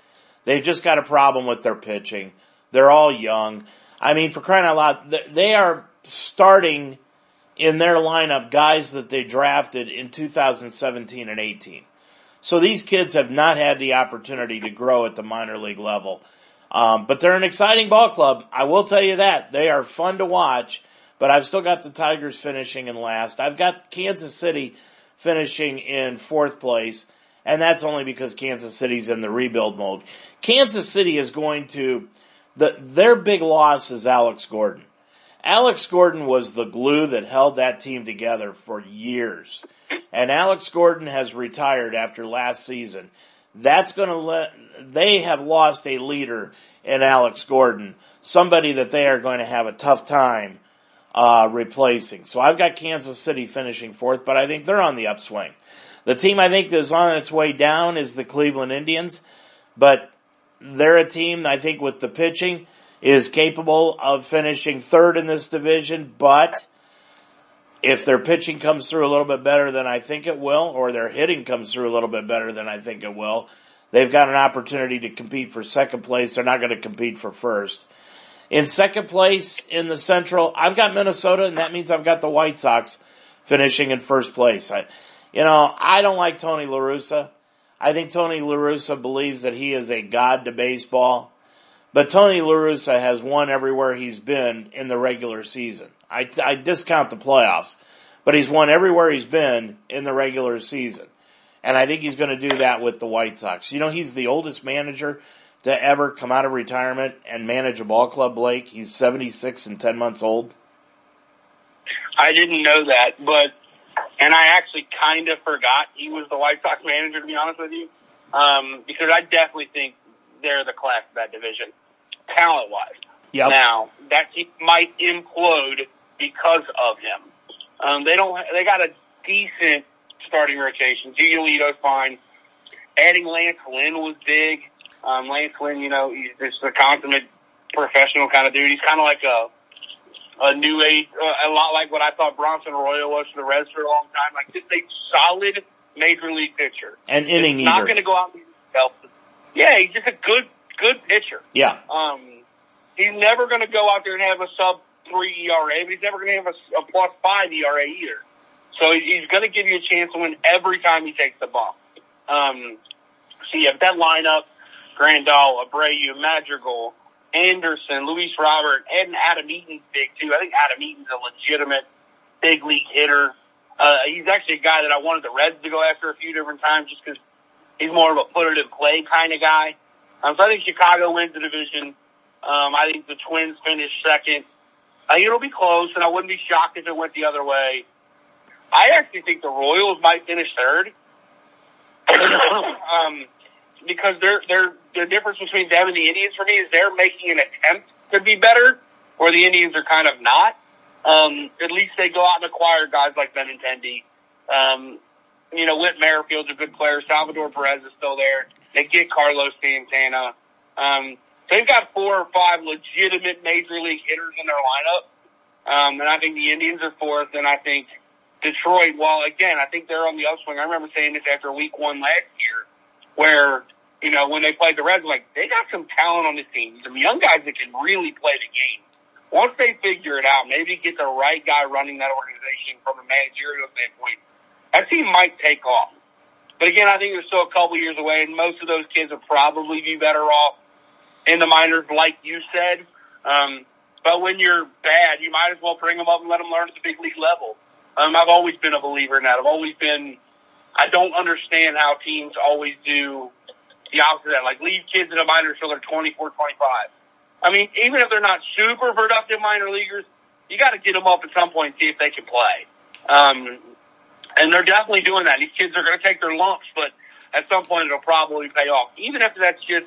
They've just got a problem with their pitching. They're all young. I mean, for crying out loud, they are starting in their lineup guys that they drafted in 2017 and 18. So these kids have not had the opportunity to grow at the minor league level. Um, but they're an exciting ball club. I will tell you that. They are fun to watch, but I've still got the Tigers finishing in last. I've got Kansas City finishing in fourth place, and that's only because Kansas City's in the rebuild mode. Kansas City is going to, the, their big loss is Alex Gordon. Alex Gordon was the glue that held that team together for years. And Alex Gordon has retired after last season. That's gonna let, they have lost a leader in Alex Gordon, somebody that they are going to have a tough time uh, replacing. So I've got Kansas City finishing fourth, but I think they're on the upswing. The team I think is on its way down is the Cleveland Indians, but they're a team I think with the pitching is capable of finishing third in this division, but if their pitching comes through a little bit better than I think it will, or their hitting comes through a little bit better than I think it will, they've got an opportunity to compete for second place. They're not going to compete for first. In second place in the Central, I've got Minnesota, and that means I've got the White Sox finishing in first place. I, you know, I don't like Tony La Russa. I think Tony La Russa believes that he is a god to baseball. But Tony La Russa has won everywhere he's been in the regular season. I, I discount the playoffs, but he's won everywhere he's been in the regular season. And I think he's going to do that with the White Sox. You know, he's the oldest manager to ever come out of retirement and manage a ball club, Blake. He's 76 and 10 months old. I didn't know that, but, and I actually kind of forgot he was the White Sox manager, to be honest with you. Um, because I definitely think they're the class of that division, talent wise. Yep. Now that team might implode because of him. Um, they don't. They got a decent starting rotation. Giolito's fine. Adding Lance Lynn was big. Um, Lance Lynn, you know, he's just a consummate professional kind of dude. He's kind of like a a new age, uh, a lot like what I thought Bronson Arroyo was for the Reds for a long time. Like just a solid major league pitcher. And inning he's Not going to go out and himself. Yeah, he's just a good, good pitcher. Yeah. Um, he's never going to go out there and have a sub three ERA, but he's never going to have a, a plus five ERA either. So he's going to give you a chance to win every time he takes the bump. Um, so have that lineup, Grandal, Abreu, Madrigal, Anderson, Luis Robert, and Adam Eaton's big too. I think Adam Eaton's a legitimate big league hitter. Uh, he's actually a guy that I wanted the Reds to go after a few different times just because he's more of a put it in play kind of guy. Um, so I think Chicago wins the division. Um, I think the Twins finish second. I it'll be close, and I wouldn't be shocked if it went the other way. I actually think the Royals might finish third. <coughs> um, because they're, they're, the difference between them and the Indians for me is they're making an attempt to be better, where the Indians are kind of not. Um, at least they go out and acquire guys like Benintendi. Um, you know, Whit Merrifield's a good player. Salvador Perez is still there. They get Carlos Santana. Um, they've got four or five legitimate major league hitters in their lineup. Um, and I think the Indians are fourth, and I think Detroit, well, again, I think they're on the upswing. I remember saying this after week one last year, where, you know, when they played the Reds, like, they got some talent on this team. Some young guys that can really play the game. Once they figure it out, maybe get the right guy running that organization from a managerial standpoint, that team might take off. But again, I think they're still a couple years away, and most of those kids would probably be better off in the minors, like you said. Um, but when you're bad, you might as well bring them up and let them learn at the big league level. Um, I've always been a believer in that. I've always been, I don't understand how teams always do the opposite of that. Like leave kids in the minors till they're 24, 25. I mean, even if they're not super productive minor leaguers, you got to get them up at some point and see if they can play. Um, and they're definitely doing that. These kids are going to take their lumps, but at some point it'll probably pay off. Even if that's just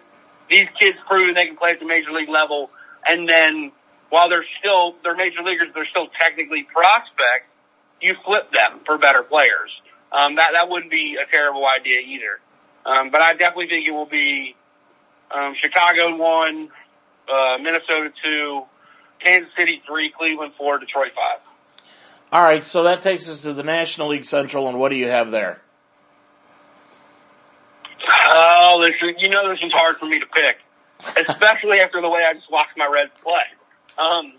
these kids proving they can play at the major league level, and then while they're still they're major leaguers, they're still technically prospects. You flip them for better players. Um, that that wouldn't be a terrible idea either. Um, but I definitely think it will be um, Chicago one, uh, Minnesota two, Kansas City three, Cleveland four, Detroit five. All right, so that takes us to the National League Central, and what do you have there? Oh, this is, you know this is hard for me to pick, <laughs> especially after the way I just watched my Reds play. Um,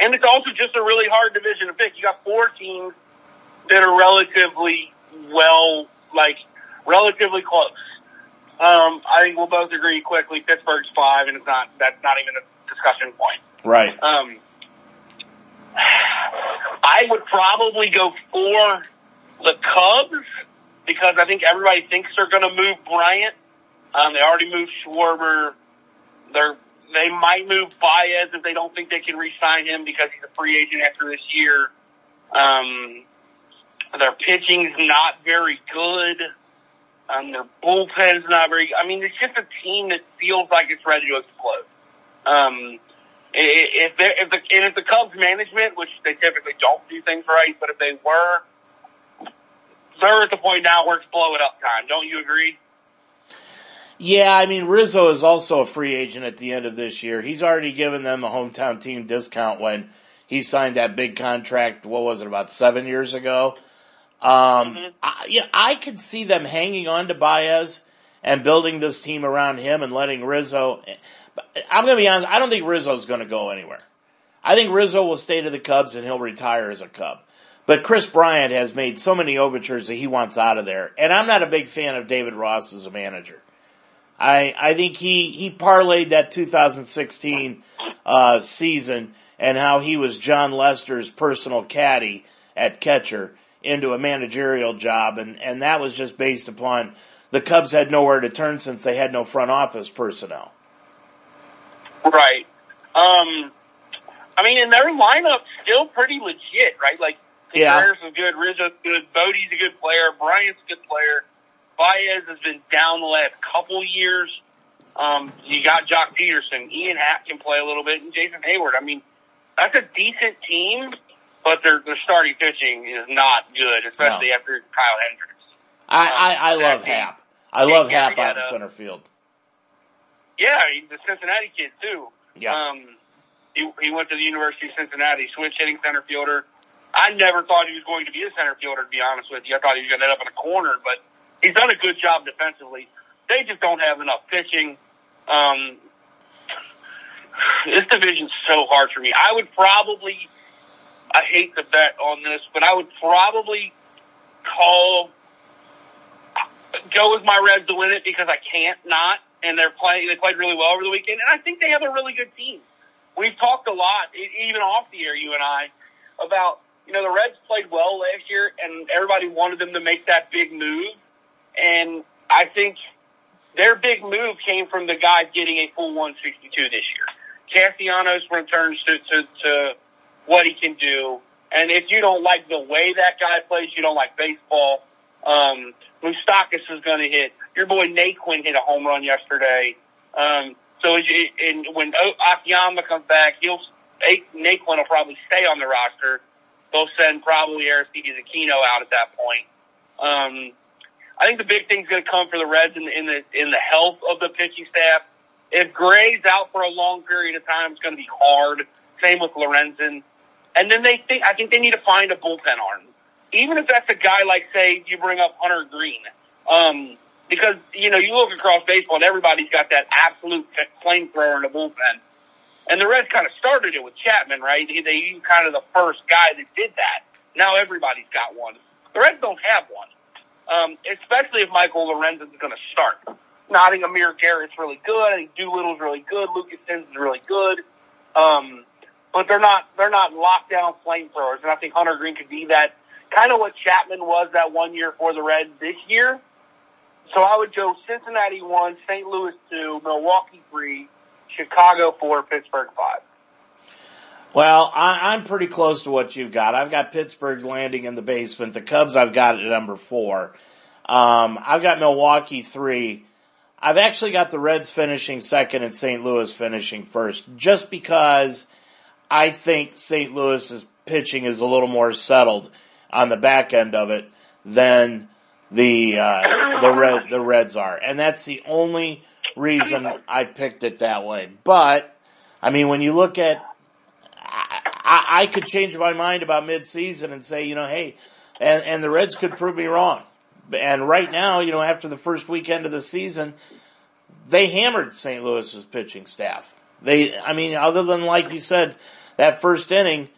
and it's also just a really hard division to pick. You got four teams that are relatively well, like relatively close. Um, I think we'll both agree quickly. Pittsburgh's five, and it's not. That's not even a discussion point. Right. Um, I would probably go for the Cubs because I think everybody thinks they're going to move Bryant. Um, they already moved Schwarber. They're they might move Baez if they don't think they can re-sign him because he's a free agent after this year. Um, their pitching's not very good. Um, their bullpen's not very. I mean, it's just a team that feels like it's ready to explode. Um, if if the and if the Cubs management, which they typically don't do things right, but if they were, they're at the point now where it's blow it up time. Don't you agree? Yeah, I mean Rizzo is also a free agent at the end of this year. He's already given them a hometown team discount when he signed that big contract. What was it about seven years ago? Um, mm-hmm. I, yeah, I could see them hanging on to Baez and building this team around him and letting Rizzo. But I'm going to be honest. I don't think Rizzo's going to go anywhere. I think Rizzo will stay to the Cubs and he'll retire as a Cub. But Kris Bryant has made so many overtures that he wants out of there. And I'm not a big fan of David Ross as a manager. I, I think he, he parlayed that 2016, uh, season and how he was Jon Lester's personal caddy at catcher into a managerial job. And, and that was just based upon the Cubs had nowhere to turn since they had no front office personnel. Right. Um, I mean, and their lineup's still pretty legit, right? Like, Contreras yeah. is good, Rizzo's good, Bote's a good player, Bryant's a good player. Baez has been down the last couple years. Um, you got Joc Pederson, Ian Happ can play a little bit, and Jason Heyward. I mean, that's a decent team, but their their starting pitching is not good, especially no. after Kyle Hendricks. I um, I, I love Happ. I love Happ out in center field. Yeah, he's the Cincinnati kid too. Yeah. Um, he, he went to the University of Cincinnati, switch hitting center fielder. I never thought he was going to be a center fielder, to be honest with you. I thought he was going to end up in a corner, but he's done a good job defensively. They just don't have enough pitching. Um, <sighs> this division's so hard for me. I would probably, I hate the bet on this, but I would probably call, go with my Reds to win it because I can't not and they're playing. They played really well over the weekend, and I think they have a really good team. We've talked a lot, even off the air, you and I, about you know the Reds played well last year, and everybody wanted them to make that big move, and I think their big move came from the guys getting a full 162 this year. Castellanos returns to, to, to what he can do. And if you don't like the way that guy plays, you don't like baseball. Um, Moustakas is going to hit. Your boy Naquin hit a home run yesterday. Um, so it, and when Akiyama comes back, he'll Naquin will probably stay on the roster. They'll send probably Aristides Aquino out at that point. Um, I think the big thing's going to come for the Reds in the, in the in the health of the pitching staff. If Gray's out for a long period of time, it's going to be hard. Same with Lorenzen. And then they think, I think they need to find a bullpen arm. Even if that's a guy like, say, you bring up Hunter Greene. Um, because, you know, you look across baseball and everybody's got that absolute flamethrower in the bullpen. And the Reds kind of started it with Chapman, right? They, they kind of the first guy that did that. Now everybody's got one. The Reds don't have one. Um, especially if Michael Lorenzen is going to start. Nodding Amir Garrett's really good. I think Doolittle's really good. Lucas Sims is really good. Um, but they're not they're not lockdown flamethrowers, and I think Hunter Greene could be that kind of what Chapman was that one year for the Reds this year. So I would go Cincinnati one, St. Louis two, Milwaukee three, Chicago four, Pittsburgh five. Well, I, I'm pretty close to what you've got. I've got Pittsburgh landing in the basement. The Cubs I've got at number four. Um, I've got Milwaukee three. I've actually got the Reds finishing second and St. Louis finishing first, just because I think St. Louis's pitching is a little more settled on the back end of it than the uh, the red the Reds are, and that's the only reason I picked it that way. But I mean, when you look at, I, I could change my mind about midseason and say, you know, hey, and and the Reds could prove me wrong. And right now, you know, after the first weekend of the season, they hammered St. Louis's pitching staff. They, I mean, other than like you said, that first inning,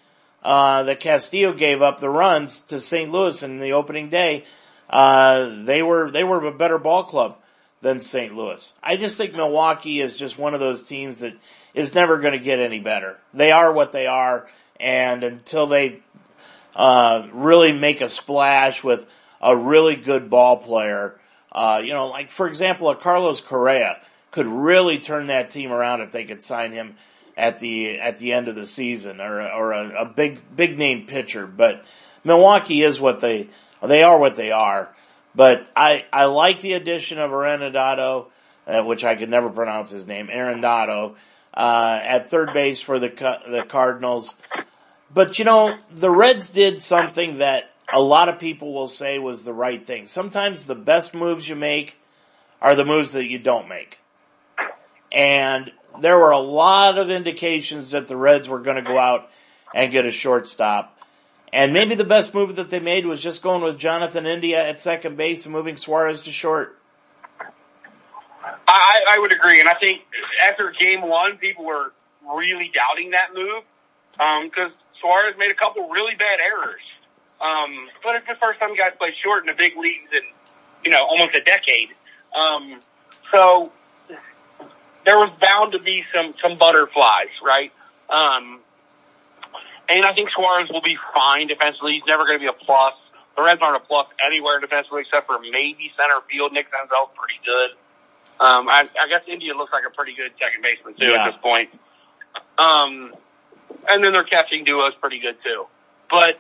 uh, that Castillo gave up the runs to St. Louis in the opening day, uh, they were, they were a better ball club than St. Louis. I just think Milwaukee is just one of those teams that is never going to get any better. They are what they are, and until they, uh, really make a splash with a really good ball player, uh, you know, like for example, a Carlos Correa could really turn that team around if they could sign him at the at the end of the season or or a, a big big name pitcher. But Milwaukee is what they they are what they are. But I I like the addition of Arenado, uh, which I could never pronounce his name, Arenado, uh, at third base for the the Cardinals. But you know, the Reds did something that a lot of people will say was the right thing. Sometimes the best moves you make are the moves that you don't make. And there were a lot of indications that the Reds were going to go out and get a shortstop. And maybe the best move that they made was just going with Jonathan India at second base and moving Suarez to short. I, I would agree, and I think after game one, people were really doubting that move because um, Suarez made a couple really bad errors. Um, but it's the first time guys play short in the big leagues in you know almost a decade. Um, so there was bound to be some some butterflies, right? Um, and I think Suarez will be fine defensively. He's never going to be a plus. The Reds aren't a plus anywhere defensively except for maybe center field. Nick Senzel's pretty good. Um, I, I guess India looks like a pretty good second baseman too yeah. at this point. Um, and then their catching duo is pretty good too. But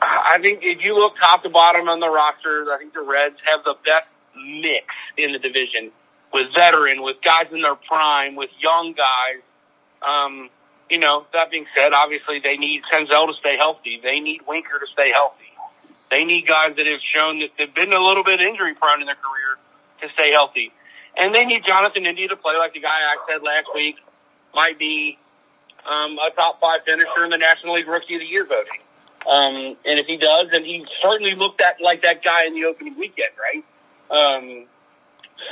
I think if you look top to bottom on the roster, I think the Reds have the best mix in the division with veteran, with guys in their prime, with young guys. Um, you know, that being said, obviously they need Senzel to stay healthy. They need Winker to stay healthy. They need guys that have shown that they've been a little bit injury prone in their career to stay healthy. And they need Jonathan India to play like the guy I said last week might be um, a top five finisher in the National League Rookie of the Year voting. Um, and if he does, then he certainly looked at like that guy in the opening weekend, right? Um,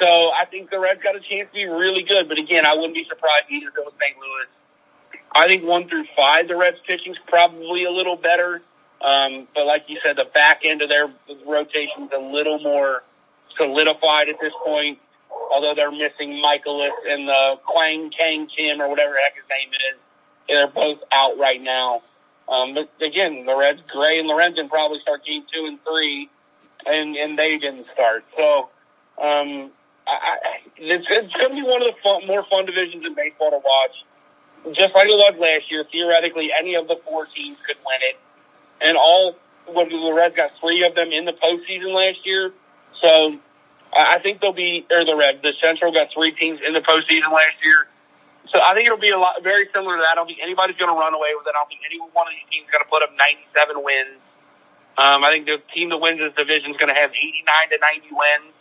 so I think the Reds got a chance to be really good. But again, I wouldn't be surprised either if it was St. Louis. I think one through five, the Reds pitching's probably a little better. Um, but like you said, the back end of their rotation's a little more solidified at this point. Although they're missing Mikolas and the Kwang Kang Kim or whatever the heck his name is. They're both out right now. Um, but again, the Reds, Gray and Lorenzen probably start game two and three and, and they didn't start. So, um, I, it's, it's going to be one of the fun, more fun divisions in baseball to watch. Just like it was last year, theoretically, any of the four teams could win it. And all, when the Reds got three of them in the postseason last year. So I think they'll be, or the Reds, the Central got three teams in the postseason last year. So I think it'll be a lot, very similar to that. I don't think anybody's going to run away with it. I don't think any one of these teams going to put up 97 wins. Um, I think the team that wins this division is going to have 89 to 90 wins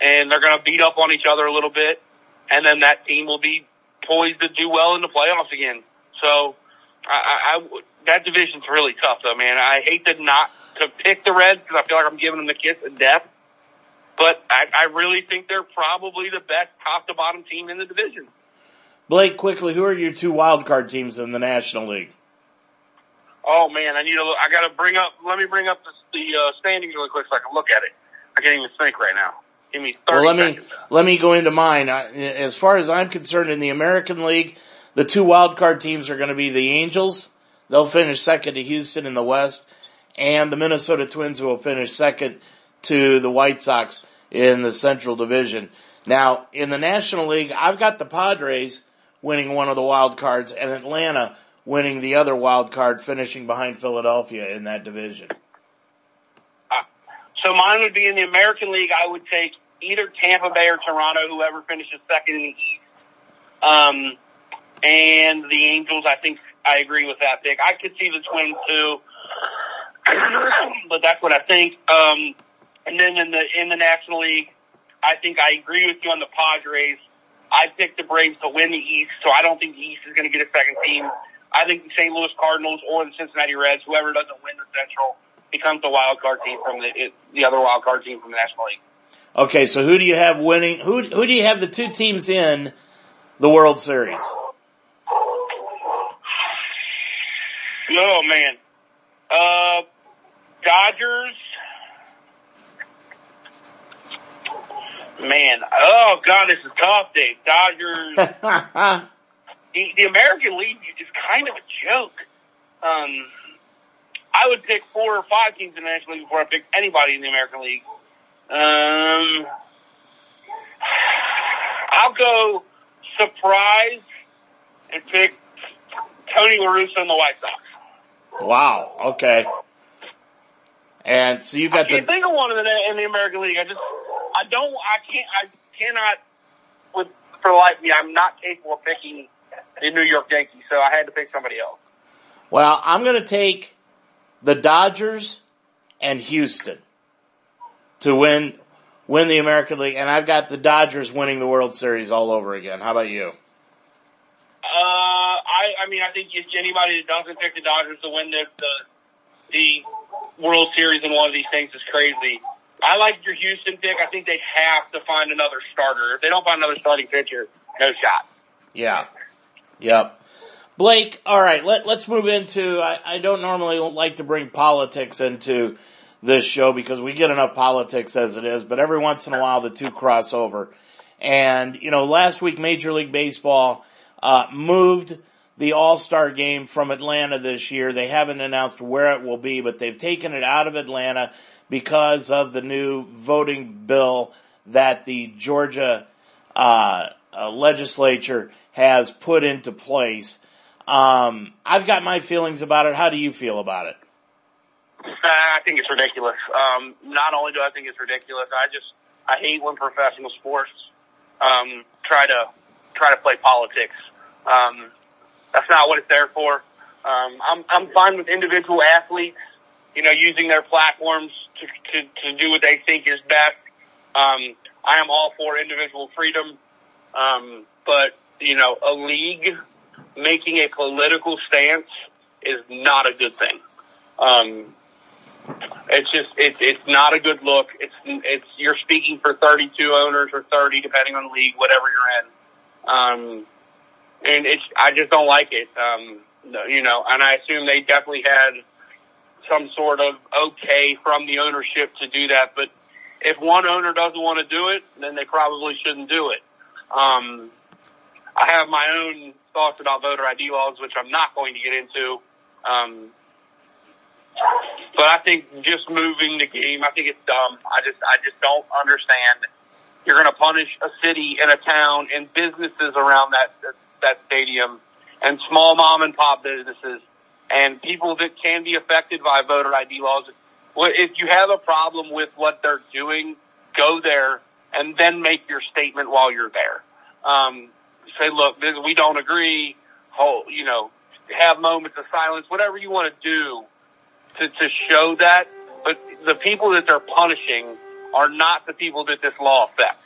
and they're going to beat up on each other a little bit, and then that team will be poised to do well in the playoffs again. So, I, I, I that division's really tough, though, man. I hate to not to pick the Reds because I feel like I'm giving them the kiss of death, but I, I really think they're probably the best top to bottom team in the division. Blake, quickly, who are your two wild card teams in the National League? Oh man, I need to. Look, I got to bring up. Let me bring up the, the uh, standings really quick so I can look at it. I can't even think right now. Give me 30 well, let seconds. me let me go into mine. As far as I'm concerned, in the American League, the two wild card teams are going to be the Angels. They'll finish second to Houston in the West, and the Minnesota Twins will finish second to the White Sox in the Central Division. Now, in the National League, I've got the Padres winning one of the wild cards and Atlanta winning the other wild card, finishing behind Philadelphia in that division. So mine would be in the American League. I would take either Tampa Bay or Toronto, whoever finishes second in the East. Um, and the Angels, I think I agree with that pick. I could see the Twins too, but that's what I think. Um, and then in the in the National League, I think I agree with you on the Padres. I picked the Braves to win the East, so I don't think the East is going to get a second team. I think the St. Louis Cardinals or the Cincinnati Reds, whoever doesn't win the Central, becomes the wild card team from the the other wild card team from the National League. Okay, so who do you have winning? Who who do you have the two teams in the World Series? Oh man, uh, Dodgers. Man, oh god, this is tough, Dave. Dodgers. <laughs> the, the American League is kind of a joke. Um, I would pick four or five teams in the National League before I pick anybody in the American League. Um, I'll go surprise and pick Tony La Russa and the White Sox. Wow. Okay. And so you've got I can't the think of one in the in the American League. I just I don't I can't I cannot with for life me I'm not capable of picking the New York Yankees, so I had to pick somebody else. well. I'm going to take the Dodgers and Houston to win win the American League, and I've got the Dodgers winning the World Series all over again. How about you? Uh, I, I mean, I think anybody that doesn't pick the Dodgers to win the, the, the World Series in one of these things is crazy. I like your Houston pick. I think they have to find another starter. If they don't find another starting pitcher, no shot. Yeah. Yep. Blake, all right, let, let's move into, I, I don't normally like to bring politics into this show because we get enough politics as it is, but every once in a while the two cross over. And, you know, last week Major League Baseball, uh, moved the All-Star game from Atlanta this year. They haven't announced where it will be, but they've taken it out of Atlanta because of the new voting bill that the Georgia, uh, uh legislature has put into place. Um, I've got my feelings about it. How do you feel about it? I think it's ridiculous. Um, not only do I think it's ridiculous, I just I hate when professional sports um, try to try to play politics. Um, that's not what it's there for. Um, I'm I'm fine with individual athletes, you know, using their platforms to to, to do what they think is best. Um, I am all for individual freedom, um, but you know, a league making a political stance is not a good thing. Um, it's just it's it's not a good look. It's it's you're speaking for 32 owners or 30 depending on the league, whatever you're in. Um, and it's I just don't like it. Um, you know, and I assume they definitely had some sort of okay from the ownership to do that. But if one owner doesn't want to do it, then they probably shouldn't do it. Um, I have my own thoughts about voter ID laws, which I'm not going to get into. Um, but I think just moving the game, I think it's dumb. I just, I just don't understand You're going to punish a city and a town and businesses around that, that stadium and small mom and pop businesses and people that can be affected by voter ID laws. If you have a problem with what they're doing, go there and then make your statement while you're there. Um, say, look, we don't agree. Hold, you know, have moments of silence, whatever you want to do to, to show that. But the people that they're punishing are not the people that this law affects.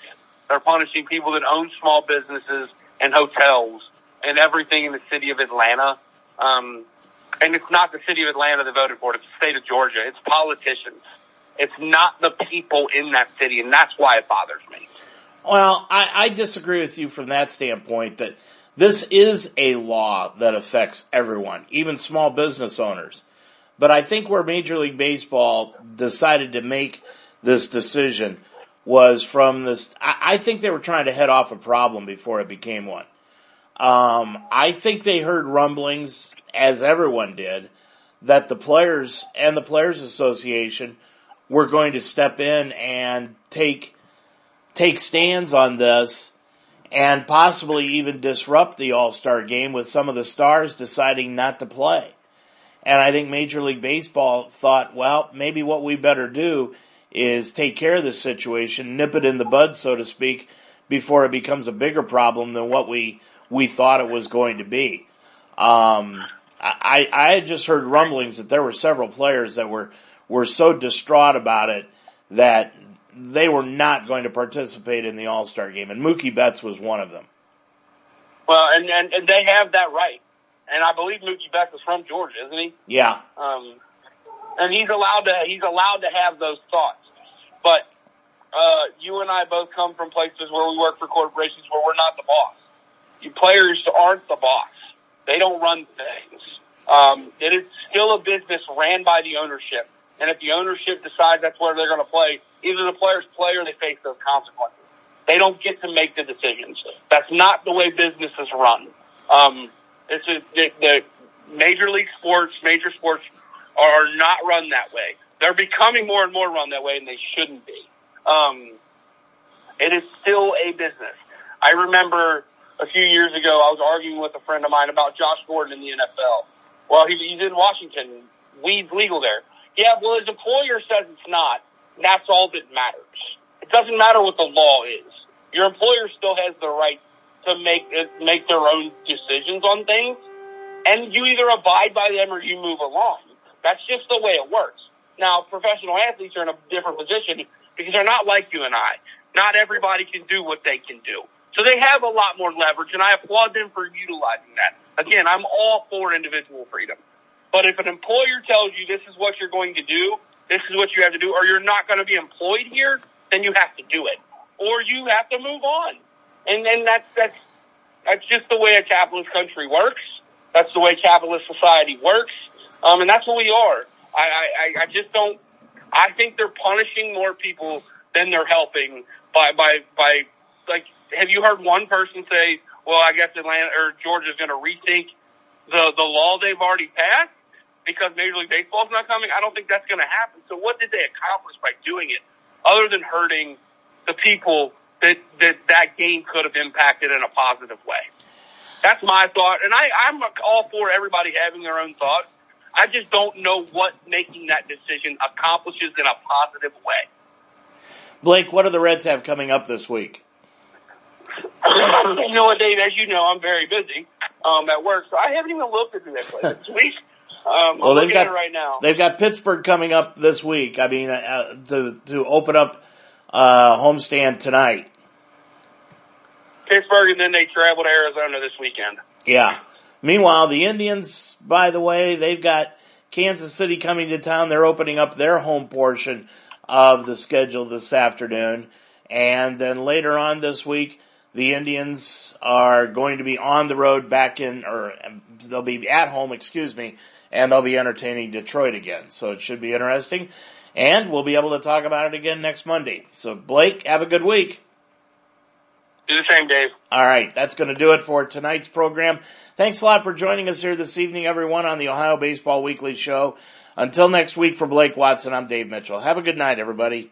They're punishing people that own small businesses and hotels and everything in the city of Atlanta. Um, and it's not the city of Atlanta that voted for it. It's the state of Georgia. It's politicians. It's not the people in that city. And that's why it bothers me. Well, I, I disagree with you from that standpoint that this is a law that affects everyone, even small business owners. But I think where Major League Baseball decided to make this decision was from this, I, I think they were trying to head off a problem before it became one. Um, I think they heard rumblings, as everyone did, that the players and the Players Association were going to step in and take, take stands on this and possibly even disrupt the All-Star game with some of the stars deciding not to play. And I think Major League Baseball thought, well, maybe what we better do is take care of this situation, nip it in the bud, so to speak, before it becomes a bigger problem than what we, we thought it was going to be. Um, I, I had just heard rumblings that there were several players that were, were so distraught about it that they were not going to participate in the All-Star game, and Mookie Betts was one of them. Well, and, and, and they have that right. And I believe Mookie Betts is from Georgia, isn't he? Yeah. Um, and he's allowed to, he's allowed to have those thoughts. But, uh, you and I both come from places where we work for corporations where we're not the boss. You players aren't the boss. They don't run things. Um, it is still a business ran by the ownership. And if the ownership decides that's where they're going to play, either the players play or they face those consequences. They don't get to make the decisions. That's not the way businesses run. Um, it's a, the, the major league sports, major sports are not run that way. They're becoming more and more run that way and they shouldn't be. Um, it is still a business. I remember a few years ago, I was arguing with a friend of mine about Josh Gordon in the NFL. Well, he, he's in Washington. Weed's legal there. Yeah, well, his employer says it's not. That's all that matters. It doesn't matter what the law is. Your employer still has the right to make uh, make their own decisions on things, and you either abide by them or you move along. That's just the way it works. Now, professional athletes are in a different position because they're not like you and I. Not everybody can do what they can do. So they have a lot more leverage, and I applaud them for utilizing that. Again, I'm all for individual freedom. But if an employer tells you this is what you're going to do, this is what you have to do, or you're not going to be employed here, then you have to do it. Or you have to move on. And then that's, that's, that's just the way a capitalist country works. That's the way capitalist society works. Um, and that's what we are. I, I, I just don't, I think they're punishing more people than they're helping by, by, by, like, have you heard one person say, well, I guess Atlanta or Georgia's going to rethink the, the law they've already passed because Major League Baseball's not coming? I don't think that's going to happen. So what did they accomplish by doing it other than hurting the people that, that that game could have impacted in a positive way. That's my thought. And I, I'm all for everybody having their own thoughts. I just don't know what making that decision accomplishes in a positive way. Blake, what do the Reds have coming up this week? you know what, Dave? As you know, I'm very busy um, at work, so I haven't even looked at who they play this week. Um, well, they've got right now. They've got Pittsburgh coming up this week. I mean, uh, to to open up uh, homestand tonight. Pittsburgh, and then they travel to Arizona this weekend. Yeah. Meanwhile, the Indians, by the way, they've got Kansas City coming to town. They're opening up their home portion of the schedule this afternoon. And then later on this week, the Indians are going to be on the road back in, or they'll be at home, excuse me, and they'll be entertaining Detroit again. So it should be interesting. And we'll be able to talk about it again next Monday. So Blake, have a good week. Do the same, Dave. All right. That's going to do it for tonight's program. Thanks a lot for joining us here this evening, everyone, on the Ohio Baseball Weekly Show. Until next week for Blake Watson, I'm Dave Mitchell. Have a good night, everybody.